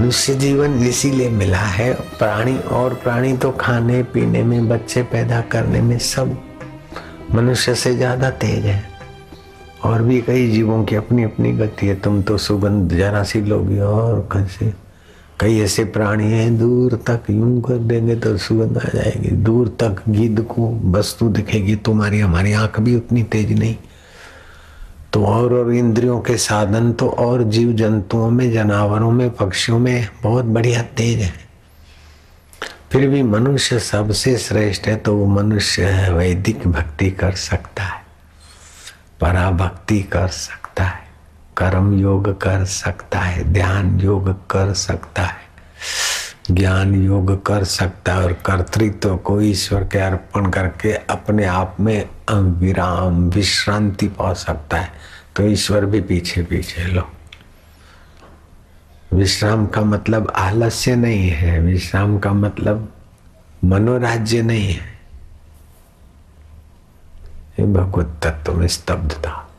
मनुष्य जीवन इसीलिए मिला है। प्राणी और प्राणी तो खाने, पीने में, बच्चे पैदा करने में सब मनुष्य से ज़्यादा तेज है। और भी कई जीवों की अपनी अपनी गति है। तुम तो सुगंध, जरा सी लोगी और कैसे। कई ऐसे प्राणी हैं, दूर तक यूँ कर देंगे तो सुगंध आ जाएगी। दूर तक गिद्ध को, वस्तु दिखेगी, तुम्हारी, हमारी आँख भी उतनी तेज नहीं। तो और और इंद्रियों के साधन तो और जीव जंतुओं में, जानवरों में, पक्षियों में बहुत बढ़िया तेज है। फिर भी मनुष्य सबसे श्रेष्ठ है तो वो मनुष्य वैदिक भक्ति कर सकता है, पराभक्ति कर सकता है, कर्म योग कर सकता है, ध्यान योग कर सकता है। ज्ञान योग कर सकता है और कर्तृत्व को ईश्वर के अर्पण करके अपने आप में विराम विश्रांति पा सकता है। तो ईश्वर भी पीछे पीछे, लो। विश्राम का मतलब आलस्य नहीं है। विश्राम का मतलब मनोराज्य नहीं है। ये भगवत तत्व में स्तब्ध था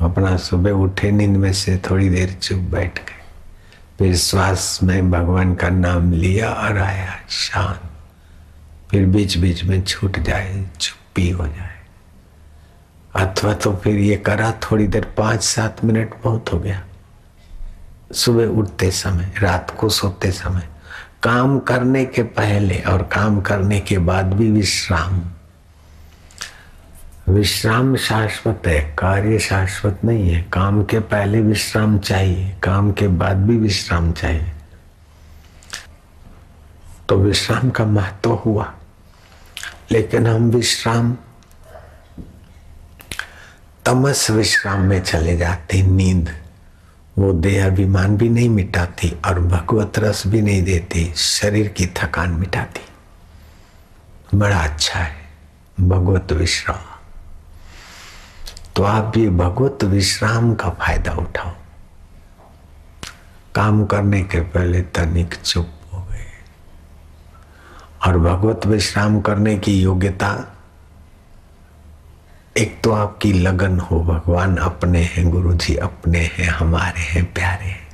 अपना सुबह उठे, नींद में से थोड़ी देर चुप बैठ गए। फिर श्वास में भगवान का नाम लिया और आया शांत फिर बीच बीच में छूट जाए, चुप्पी हो जाए। अथवा तो फिर ये करा, थोड़ी देर पाँच सात मिनट बहुत हो गया। सुबह उठते समय, रात को सोते समय, काम करने के पहले और काम करने के बाद भी विश्राम। विश्राम शाश्वत है, कार्य शाश्वत नहीं है। काम के पहले विश्राम चाहिए, काम के बाद भी विश्राम चाहिए। तो विश्राम का महत्व हुआ। लेकिन हम विश्राम, तमस विश्राम में चले जाते नींद। वो देह अभिमान भी नहीं मिटाती और भगवत रस भी नहीं देती, शरीर की थकान मिटाती। बड़ा अच्छा है, भगवत विश्राम। तो आप ये भगवत विश्राम का फ़ायदा उठाओ। काम करने के पहले तनिक चुप हो गए। और भगवत विश्राम करने की योग्यता, एक तो आपकी लगन हो भगवान, अपने हैं गुरु जी अपने हैं, हमारे हैं, प्यारे हैं।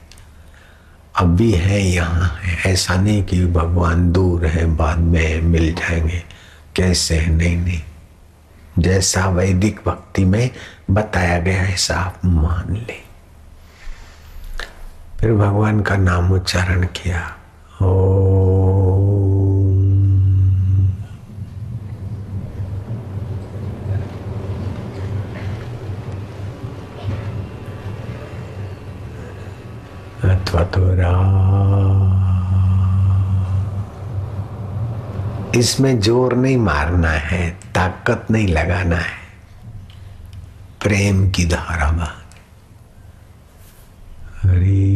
अब भी है, यहाँ है, ऐसा नहीं कि भगवान दूर है, बाद में मिल जाएँगे। कैसे है? नहीं नहीं। जैसा वैदिक भक्ति में बताया गया ऐसा आप मान ले। फिर भगवान का नाम उच्चारण किया। ओ अथवा तो इसमें ज़ोर नहीं मारना है ताकत नहीं लगाना है। प्रेम की धारा में हरी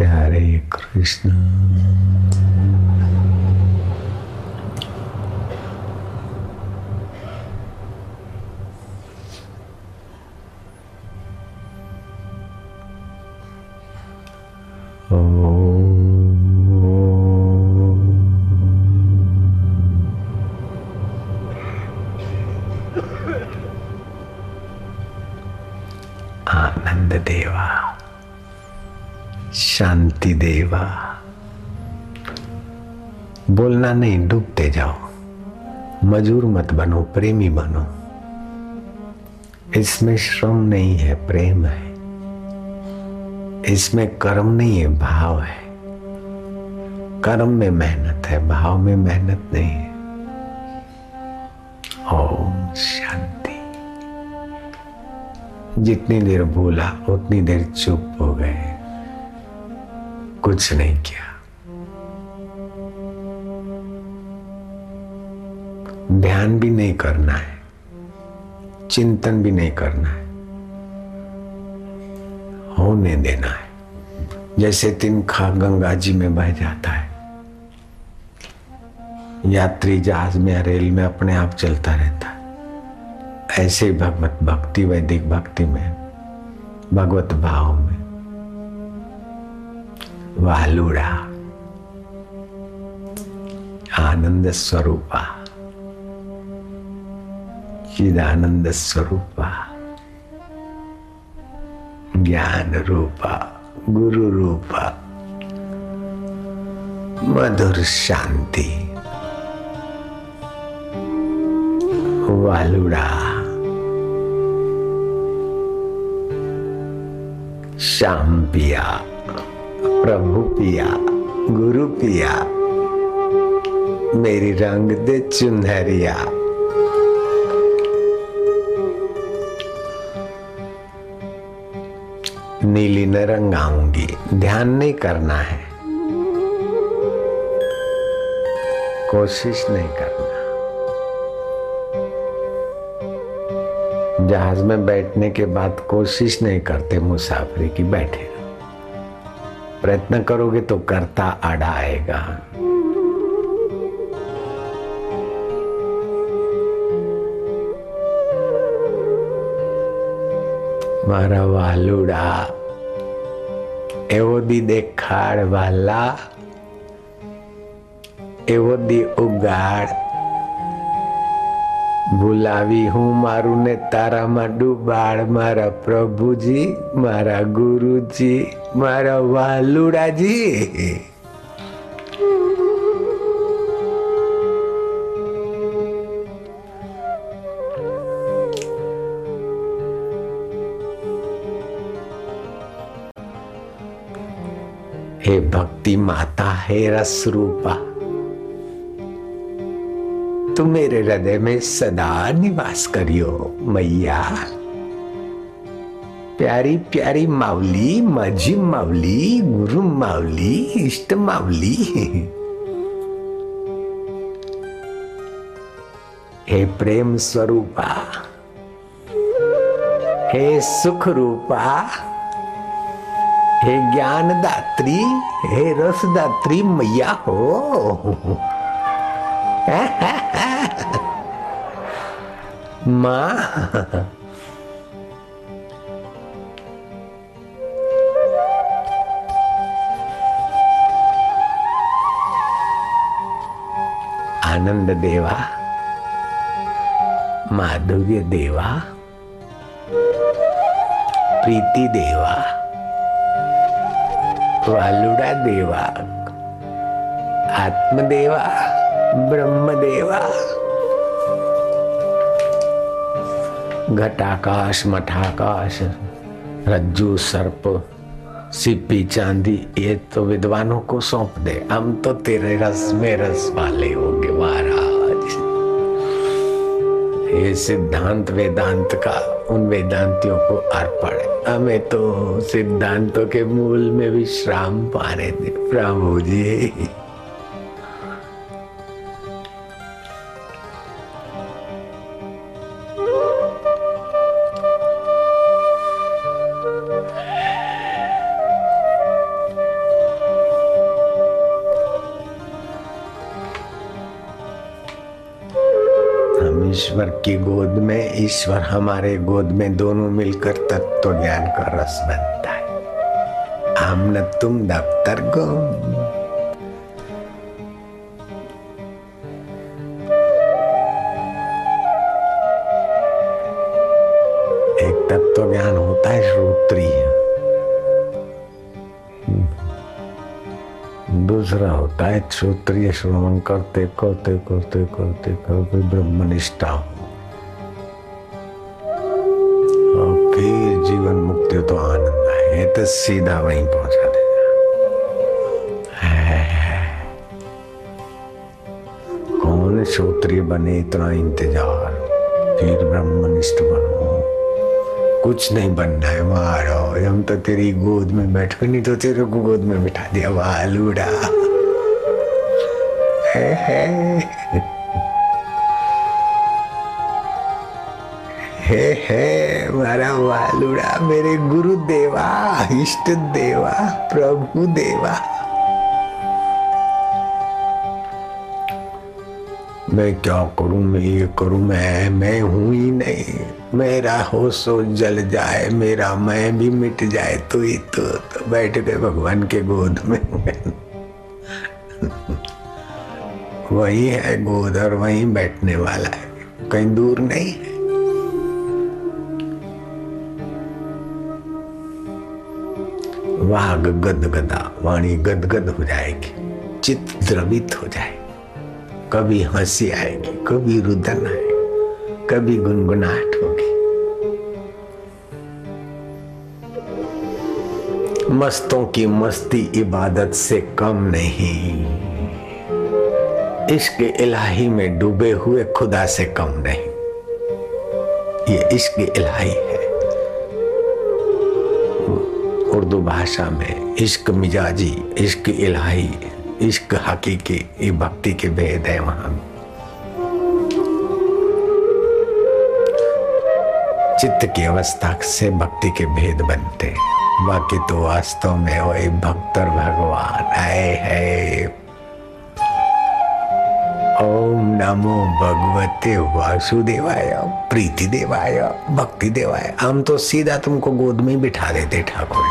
Krishna. आनंद बोलना नहीं डूबते जाओ। मजूर मत बनो, प्रेमी बनो। इसमें श्रम नहीं है, प्रेम है। इसमें कर्म नहीं है, भाव है। कर्म में मेहनत है, भाव में मेहनत नहीं है। ओम शांति। जितनी देर भूला, उतनी देर चुप हो गए। कुछ नहीं किया। ध्यान भी नहीं करना है, चिंतन भी नहीं करना है, होने देना है। जैसे तिनखा गंगा जी में बह जाता है, यात्री जहाज़ में या रेल में अपने आप चलता रहता है। ऐसे भगवत भक्ति, वैदिक भक्ति में, भगवत भाव में। वालुड़ा आनंद स्वरूपा। चिदानंद स्वरूपा, ज्ञान रूपा, गुरु रूपा, मधुर शांति, वालुड़ा, श्याम पिया, प्रभु पिया, गुरु पिया, मेरी रंग दे चुनहरिया नीली न रंगाऊंगी ध्यान नहीं करना है कोशिश नहीं करना जहाज में बैठने के बाद कोशिश नहीं करते मुसाफरी की बैठे प्रयत्न करोगे तो करता आड़ा आएगा મારા વાલુડા એવો દી દેખાડ વાલા એવો દી ઉગાડ ભૂલાવી હું મારું ને તારામાં ડૂબાડ મારા પ્રભુજી મારા ગુરુજી મારા વાલુડાજી हे भक्ति माता, हे रस रूपा तू मेरे हृदय में सदा निवास करियो मैया। प्यारी प्यारी मावली माझी मावली गुरु मावली इष्ट मावली हे प्रेम स्वरूपा, हे सुख रूपा हे ज्ञान दात्री हे रस दात्री मैया हो। माँ। आनंद देवा, माधुर्य देवा, प्रीति देवा। वालुड़ा देवा, आत्मदेवा, ब्रह्मदेवा। घटाकाश, मठाकाश, रज्जू, सर्प सिप्पी चांदी, ये तो विद्वानों को सौंप दे। हम तो तेरे रस में रस वाले होंगे महाराज ये सिद्धांत वेदांत का उन वेदांतियों को अर्पण हमें तो सिद्धांतों के मूल में विश्राम पा रहे थे। प्रभु जी। ईश्वर की गोद में, ईश्वर हमारे गोद में दोनों मिलकर तत्व ज्ञान का रस बनता है। हम न तुम दफ्तर गुम श्रोत्रिय श्रवण करते करते करते करते करते ब्रह्मनिष्ठा। हो और फिर जीवन मुक्ति तो आनंद आए तो सीधा वहीं पहुँचा है। कौन श्रोत्रिय बने इतना इंतज़ार? फिर ब्रह्मनिष्ठ बनो। कुछ नहीं बनना है मारो। हम तो तेरी गोद में बैठ नहीं तो तेरे को गोद में बिठा दिया वालूड़ा। है, है। हे मारा वालुड़ा मेरे गुरु देवा इष्ट देवा प्रभु देवा। मैं क्या करूँ? मैं ये करूँ मैं मैं हूँ ही नहीं। मेरा हो सो जल जाए मेरा मैं भी मिट जाए तो ही तो, तो बैठ गए भगवान के गोद में। वही है गोद और वही बैठने वाला है। कहीं दूर नहीं है। वाग गद गदा, वाणी गदगद हो जाएगी, चित्त द्रवित हो जाए कभी हँसी आएगी, कभी रुदन आएगी, कभी गुनगुनाहट होगी। मस्तों की मस्ती इबादत से कम नहीं। इश्क इलाही में डूबे हुए खुदा से कम नहीं। ये इश्क इलाही है। उर्दू भाषा में इश्क मिजाजी, इश्क इलाही, इश्क हकीकी, ये भक्ति के भेद है वहाँ। चित्त की अवस्था से भक्ति के भेद बनते बाकी तो वास्तव में वही भक्त भगवान। आए है। नमो भगवते वासुदेवाय, प्रीति देवाय, भक्ति देवाय। हम तो सीधा तुमको गोद में बिठा देते ठाकुर।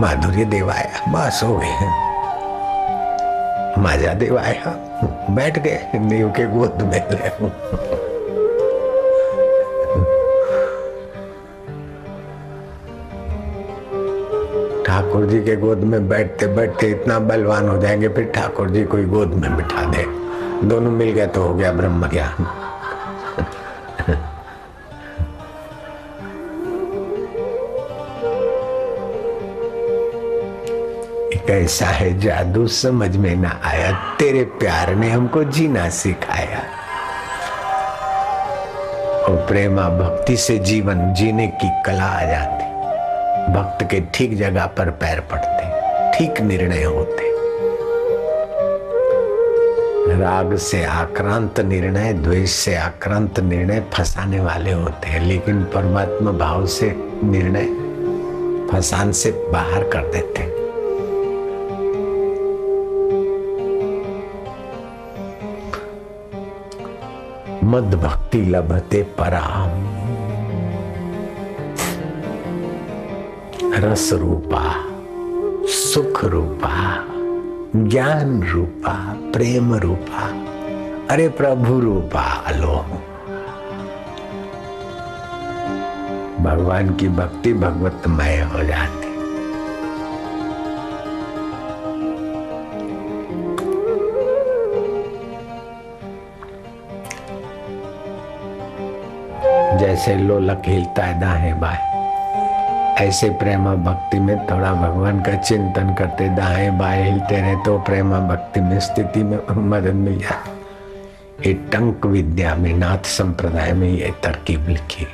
माधुर्य देवाय, बस हो गए। माजा देवाय, बैठ गए देव के गोद में। ठाकुर जी के गोद में बैठते बैठते इतना बलवान हो जाएँगे, फिर ठाकुर जी कोई गोद में बिठा दे। दोनों मिल गए तो हो गया ब्रह्म ज्ञान कैसा है जादू, समझ में ना आया। तेरे प्यार ने हमको जीना सिखाया। और प्रेमा भक्ति से जीवन जीने की कला आ जाती। भक्त के ठीक जगह पर पैर पड़ते, ठीक निर्णय होते। राग से आक्रांत निर्णय, द्वेष से आक्रांत निर्णय फंसाने वाले होते हैं, लेकिन परमात्मा भाव से निर्णय फसान से बाहर कर देते हैं। मद भक्ति लभते पराम। रस रूपा सुख रूपा ज्ञान रूपा प्रेम रूपा अरे प्रभु रूपा अलो भगवान की भक्ति भगवतमय हो जाती। जैसे लोलक हिलता है दाहे बाएँ ऐसे प्रेमा भक्ति में थोड़ा भगवान का चिंतन करते, दाएँ बाएँ हिलते रहे तो प्रेमा भक्ति में स्थिति में मदद मिल जाए। ये टंक विद्या में, नाथ संप्रदाय में ये तरकीब लिखी।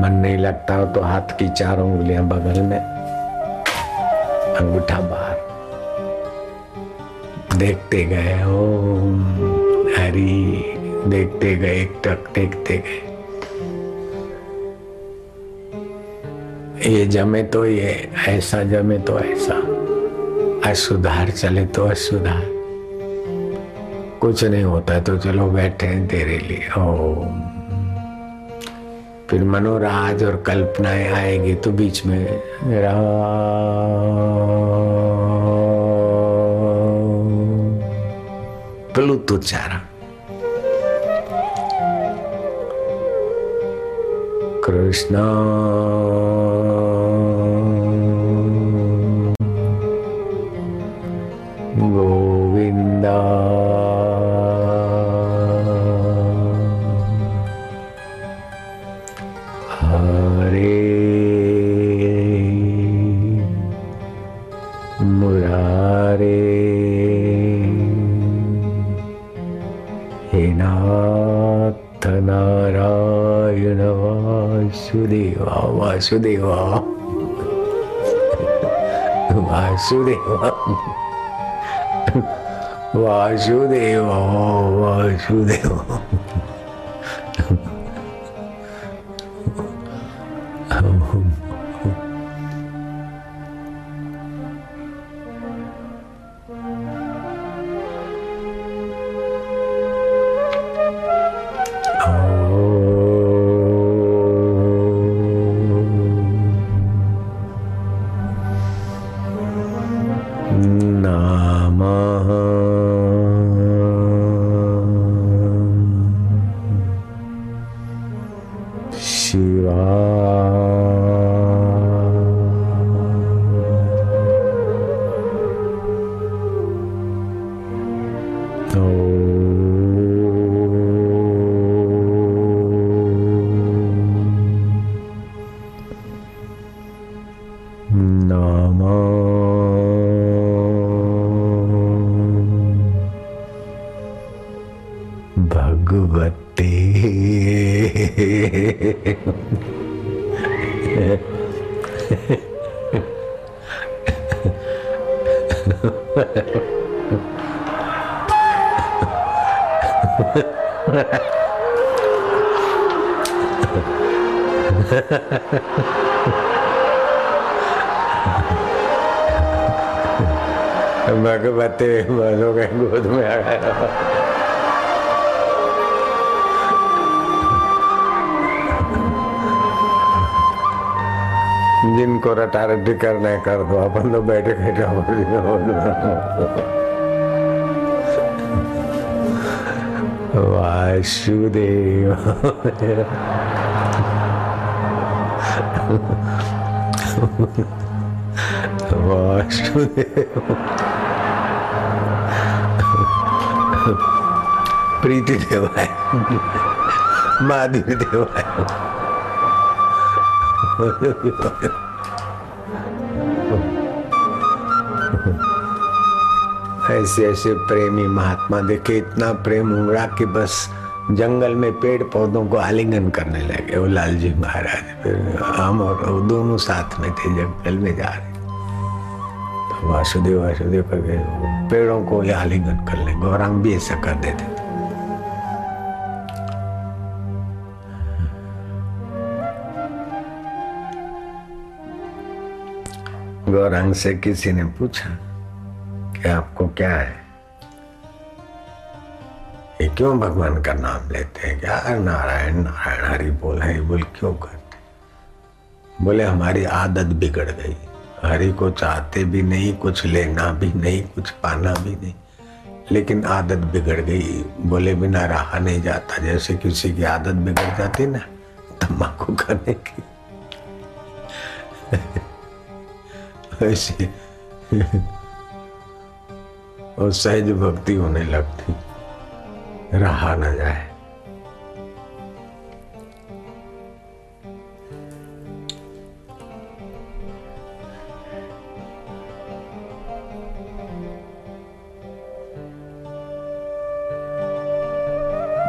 मन नहीं लगता हो तो हाथ की चारों उंगलियाँ बगल में, अंगूठा बाहर। देखते गए, ओम, हरी, देखते गए टक, देखते गए। ये जमे तो ये, ऐसा जमे तो ऐसा। असुधार चले तो असुधार कुछ नहीं होता तो चलो बैठे तेरे लिए। ओ फिर मनोराज और कल्पनाएँ आएगी तो बीच में। प्लुत उच्चारण कृष्णा। वासुदेवा वासुदेवा। वासुदेव। वासुदेव भगवते मनो के गोद में आ गया। जिनको रटा रटी करना कर दो, अपन तो बैठे बैठे वासुदेव। वासुदेव। प्रीति देवाय महादेव देवाय ऐसे ऐसे प्रेमी महात्मा देखे, इतना प्रेम उमड़ा कि बस जंगल में पेड़ पौधों को आलिंगन करने लगे। वो लाल जी महाराज हम और वो दोनों साथ में थे, जंगल में जा रहे। तो वासुदेव वासुदेव पेड़ों को आलिंगन कर ले गौरांग भी ऐसा कर देते गौरांग से किसी ने पूछा कि आपको क्या है? ये क्यों भगवान का नाम लेते हैं? क्या नारायण नारायण हरि बोल है बोल क्यों करते बोले, हमारी आदत बिगड़ गई। हरि को चाहते भी नहीं, कुछ लेना भी नहीं, कुछ पाना भी नहीं, लेकिन आदत बिगड़ गई। बोले, बिना रहा नहीं जाता। जैसे किसी की आदत बिगड़ जाती ना, तम्बाकू करने की। ऐसे और सहज भक्ति होने लगती। रहा न जाए।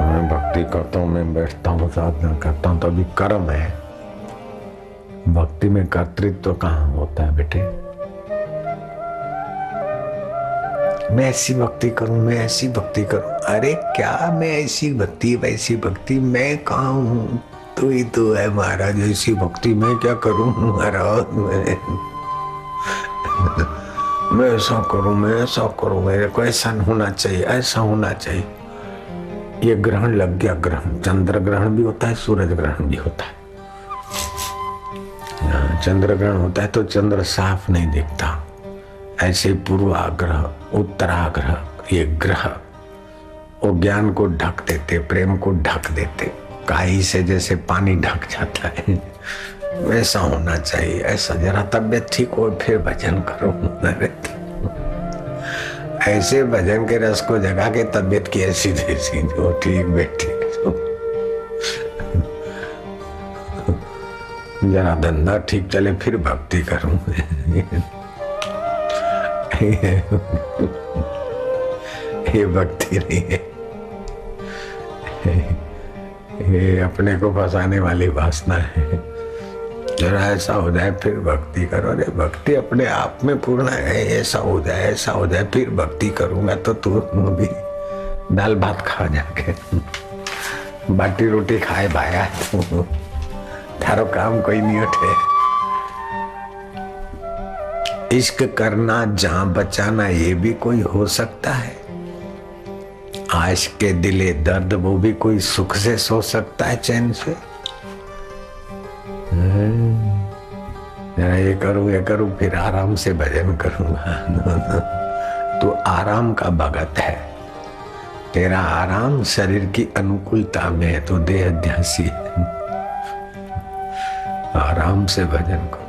मैं भक्ति करता हूँ, मैं बैठता हूँ, साधना करता हूँ तो अभी कर्म है। भक्ति में कर्तृत्व तो कहाँ होता है बेटे? मैं ऐसी भक्ति करूँ, मैं ऐसी भक्ति करूँ। अरे क्या मैं ऐसी भक्ति, वैसी भक्ति? मैं कहा हूँ? तू ही तो है महाराज, ऐसी भक्ति मैं क्या करूँ महाराज? मैं मैं ऐसा करूँ, मैं ऐसा करूँ, मेरे को ऐसा होना चाहिए, ऐसा होना चाहिए। ये ग्रहण लग गया ग्रहण, चंद्र ग्रहण भी होता है, सूरज ग्रहण भी होता है। चंद्र ग्रहण होता है तो चंद्र साफ़ नहीं दिखता। ऐसे पूर्वाग्रह, उत्तराग्रह, ये ग्रह, वो ज्ञान को ढक देते, प्रेम को ढक देते। काई से जैसे पानी ढक जाता है। वैसा होना चाहिए, ऐसा जरा तबियत ठीक हो, फिर भजन करो। ऐसे भजन के रस को जगा के तबियत की ऐसी जैसी जो ठीक बैठी जरा धंधा ठीक चले, फिर भक्ति करूँ। ये भक्ति नहीं है। ये अपने को फंसाने वाली वासना है। जरा ऐसा हो जाए, फिर भक्ति करो। अरे, भक्ति अपने आप में पूर्ण है। ऐसा हो जाए, ऐसा हो जाए, फिर भक्ति करूँगा तो तू भी। दाल भात खा जाके। बाटी रोटी खाए, भाया तू। थारो काम कोई नहीं उठे इश्क करना, जहाँ बचाना, ये भी कोई हो सकता है। आश के दिले दर्द, वो भी कोई सुख से सो सकता है चैन से। जरा ये करूँ ये करूँ, फिर आराम से भजन करूँगा। तो आराम का भगत है। तेरा आराम शरीर की अनुकूलता में है तो देह अध्यासी है। आराम से भजन करो।